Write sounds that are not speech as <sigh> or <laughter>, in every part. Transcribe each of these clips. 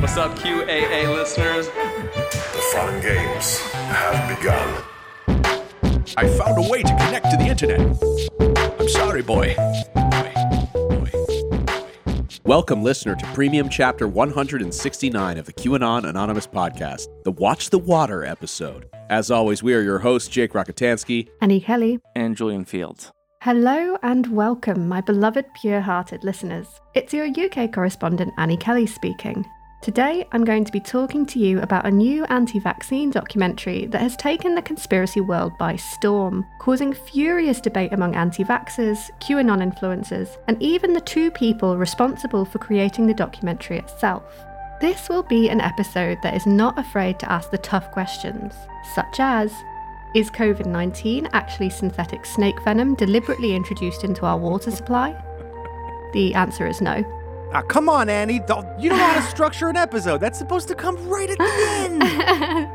What's up, QAA listeners? The fun games have begun. I found a way to connect to the internet. I'm sorry, boy. Welcome, listener, to Premium Chapter 169 of the QAnon Anonymous podcast, the Watch the Water episode. As always, we are your hosts, Jake Rockatansky. Annie Kelly. And Julian Fields. Hello and welcome, my beloved pure hearted listeners. It's your UK correspondent, Annie Kelly, speaking. Today, I'm going to be talking to you about a new anti vaccine documentary that has taken the conspiracy world by storm, causing furious debate among anti vaxxers, QAnon influencers, and even the two people responsible for creating the documentary itself. This will be an episode that is not afraid to ask the tough questions, such as Is COVID 19 actually synthetic snake venom deliberately introduced into our water supply? The answer is no. Ah, come on, Annie. Don't- You don't know how to <laughs> structure an episode. That's supposed to come right at the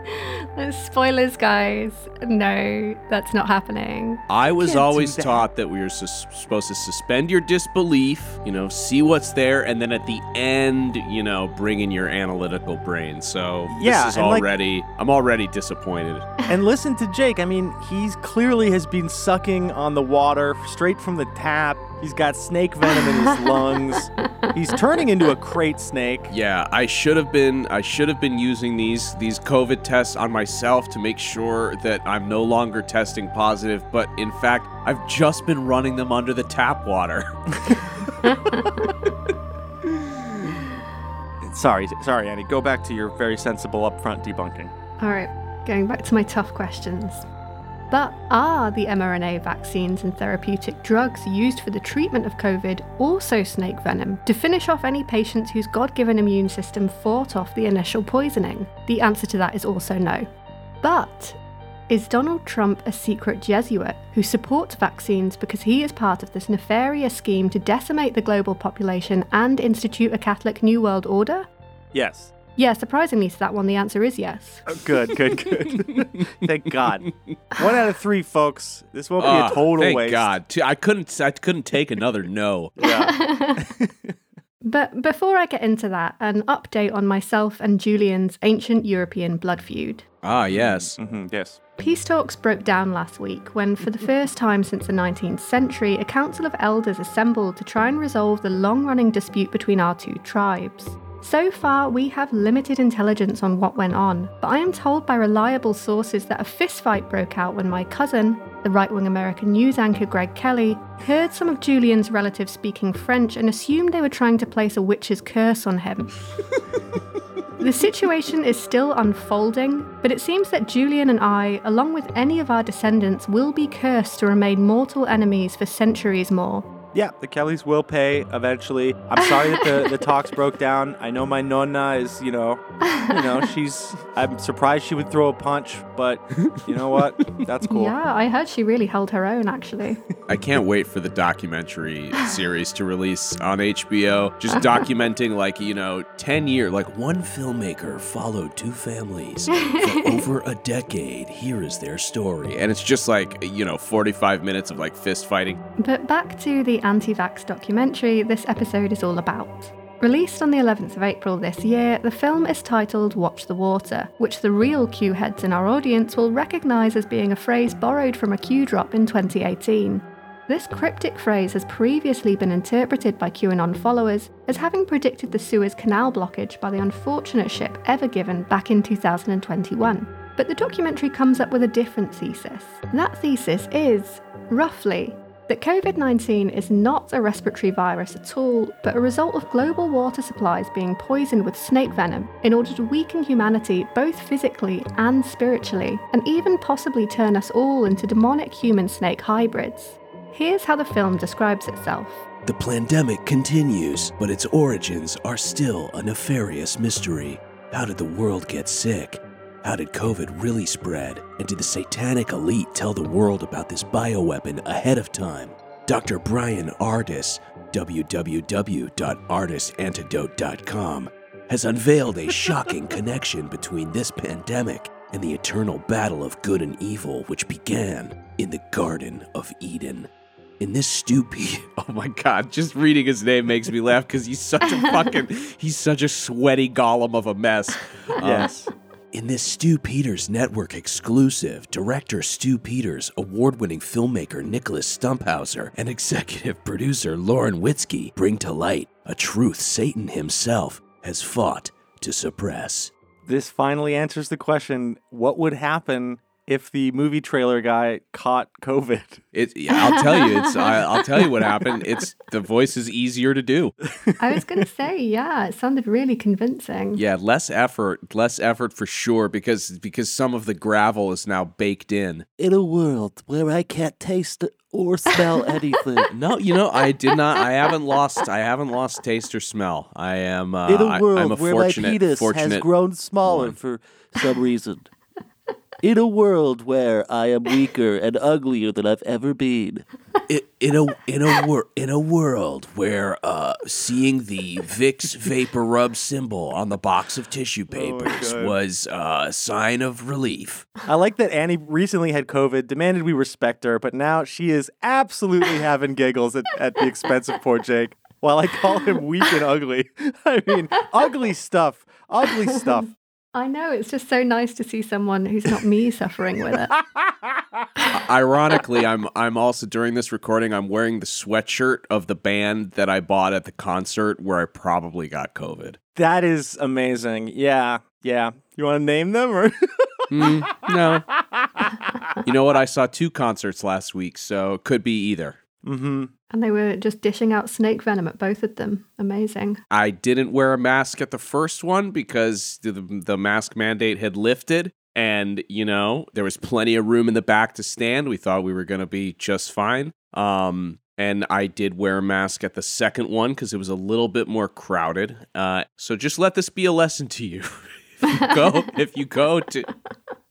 end. <laughs> Spoilers, guys. No, that's not happening. I was Can't always that. taught that we were sus- supposed to suspend your disbelief, you know, see what's there, and then at the end, you know, bring in your analytical brain. So Yeah, this is and like- already, I'm already disappointed. and listen to Jake. I mean, he's clearly has been sucking on the water straight from the tap. He's got snake venom in his <laughs> lungs. He's turning into a crate snake. Yeah, I should have been I should have been using these these COVID tests on myself to make sure that I'm no longer testing positive, but in fact, I've just been running them under the tap water. <laughs> Sorry, sorry, Annie. Go back to your very sensible upfront debunking. All right, going back to my tough questions. But are the mRNA vaccines and therapeutic drugs used for the treatment of COVID also snake venom to finish off any patients whose God given immune system fought off the initial poisoning? The answer to that is also no. But is Donald Trump a secret Jesuit who supports vaccines because he is part of this nefarious scheme to decimate the global population and institute a Catholic New World Order? Yes. Yeah, surprisingly to that one, the answer is yes. Oh, good, good, good. <laughs> Thank God. One out of three, folks. This won't be Ah, a total waste. thank waste. God. T- I couldn't I couldn't take another no. Yeah. <laughs> <laughs> But before I get into that, an update on myself and Julian's ancient European blood feud. Ah, yes. hmm yes. Peace talks broke down last week when, for the first time since the 19th century, a council of elders assembled to try and resolve the long running dispute between our two tribes. So far, we have limited intelligence on what went on, but I am told by reliable sources that a fistfight broke out when my cousin, the right wing American news anchor Greg Kelly, heard some of Julian's relatives speaking French and assumed they were trying to place a witch's curse on him. <laughs> The situation is still unfolding, but it seems that Julian and I, along with any of our descendants, will be cursed to remain mortal enemies for centuries more. Yeah, the Kellys will pay eventually. I'm sorry that the, <laughs> the talks broke down. I know my nonna is, you know, you know, <laughs> she's. I'm surprised she would throw a punch, but you know what? That's cool. Yeah, I heard she really held her own, actually. <laughs> I can't wait for the documentary series to release on HBO. Just documenting, like, you know, 10 year, like one filmmaker followed two families for over a decade. Here is their story. And it's just like, you know, 45 minutes of like fist fighting. But back to the anti vax documentary this episode is all about. Released on the 11th of April this year, the film is titled Watch the Water, which the real Q heads in our audience will recognise as being a phrase borrowed from a Q drop in 2018. This cryptic phrase has previously been interpreted by QAnon followers as having predicted the Suez Canal blockage by the unfortunate ship Ever Given back in 2021. But the documentary comes up with a different thesis. That thesis is, roughly, that COVID 19 is not a respiratory virus at all, but a result of global water supplies being poisoned with snake venom in order to weaken humanity both physically and spiritually, and even possibly turn us all into demonic human snake hybrids. Here's how the film describes itself. The pandemic continues, but its origins are still a nefarious mystery. How did the world get sick? How did COVID really spread? And did the satanic elite tell the world about this bioweapon ahead of time? Dr. Bryan Ardis, www.artisantidote.com, has unveiled a shocking connection between this pandemic and the eternal battle of good and evil which began in the Garden of Eden. In this stupid. <laughs> Oh my god, just reading his name makes me laugh because he's such a <laughs> fucking he's such a sweaty golem of a mess. Um, Yes. In this Stu Peters Network exclusive, director Stu Peters, award winning filmmaker Nicholas Stumphauser, and executive <laughs> producer Lauren Witzke bring to light a truth Satan himself has fought to suppress. This finally answers the question what would happen if the movie trailer guy caught COVID? It, I'll tell you, it's I, I'll tell you what <laughs> happened. It's the voice is easier to do. I was going to say, yeah, it sounded really convincing. Yeah, less effort, less effort for sure because because some of the gravel is now baked in. In a world where I can't taste or smell <laughs> anything. No, you know, I did not. I haven't lost. I haven't lost taste or smell. I am. Uh, In a world I'm a where my penis fortunate. has grown smaller one. for some reason. In a world where I am weaker and uglier than I've ever been. I- In a in a wor- in a world where uh, seeing the Vicks Vapor Rub symbol on the box of tissue papers God. was uh, a sign of relief. I like that Annie recently had COVID, demanded we respect her, but now she is absolutely having giggles at, at the expense of poor Jake. While I call him weak and ugly. <laughs> I mean, ugly stuff. Ugly stuff. I know, it's just so nice to see someone who's not me suffering with it. <laughs> Ironically, I'm I'm also during this recording. I'm wearing the sweatshirt of the band that I bought at the concert where I probably got COVID. That is amazing. Yeah. Yeah. You want to name them or? Mm, no, you know what? I saw two concerts last week, so it could be either. mm-hmm. And they were just dishing out snake venom at both of them. Amazing. I didn't wear a mask at the first one because the, the mask mandate had lifted. And, you know, there was plenty of room in the back to stand. We thought we were going to be just fine. Um, and I did wear a mask at the second one because it was a little bit more crowded. Uh, so just let this be a lesson to you. <laughs> if you go, <laughs> if you go to,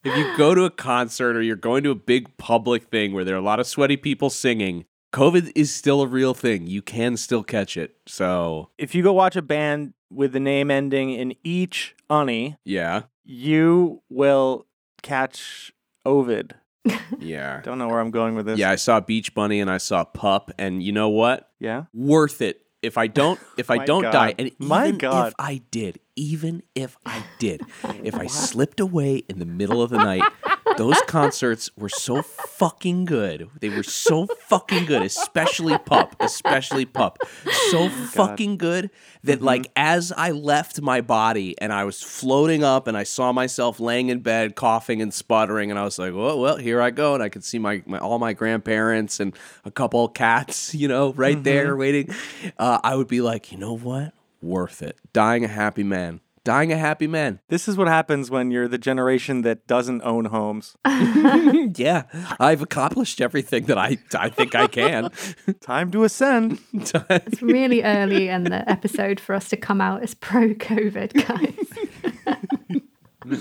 if you go to a concert or you're going to a big public thing where there are a lot of sweaty people singing, COVID is still a real thing. You can still catch it. So If you go watch a band with the name ending in each unny, yeah, you will catch Ovid. <laughs> yeah. Don't know where I'm going with this. Yeah, I saw Beach Bunny and I saw Pup, and you know what? Yeah. Worth it. If I don't, if I don't God. die, and My even God. if I did, even if I did, <laughs> if I slipped away in the middle of the night, those concerts were so fucking good. They were so fucking good, especially Pup, especially Pup, so fucking good that Mm-hmm. like as I left my body and I was floating up and I saw myself laying in bed coughing and sputtering and I was like, well, well, here I go, and I could see my, my all my grandparents and a couple of cats, <laughs> you know, right Mm-hmm. there waiting. Uh, I would be like, you know what, worth it. Dying a happy man. Dying a happy man. This is what happens when you're the generation that doesn't own homes. <laughs> <laughs> yeah, I've accomplished everything that I I think I can. <laughs> Time to ascend. It's really early in the episode for us to come out as pro COVID, guys.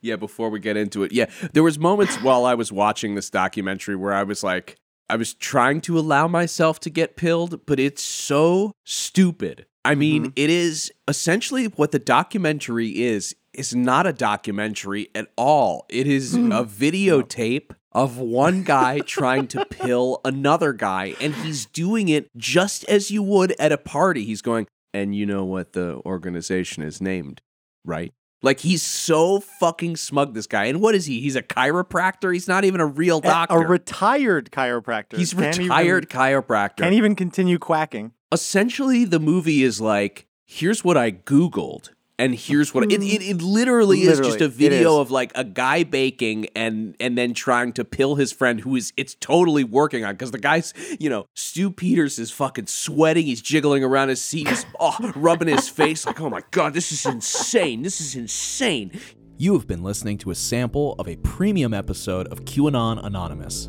yeah, before we get into it. Yeah, there was moments while I was watching this documentary where I was like I was trying to allow myself to get pilled, but it's so stupid. I mean, mm-hmm. it is essentially what the documentary is is not a documentary at all. It is mm-hmm. a videotape of one guy trying to pill another guy and he's doing it just as you would at a party. He's going, "And you know what the organization is named, right?" Like he's so fucking smug, this guy. And what is he? He's a chiropractor. He's not even a real doctor. A retired chiropractor. he's Can't even- retired chiropractor. Can't even continue quacking. Essentially, the movie is like, here's what I googled, and here's what it, it, it literally, is just a video of like a guy baking and and then trying to pill his friend who is it's totally working on because the guy's you know Stu Peters is fucking sweating, he's jiggling around his seat, he's oh, rubbing his face like oh my god, this is insane, this is insane. You have been listening to a sample of a premium episode of QAnon Anonymous.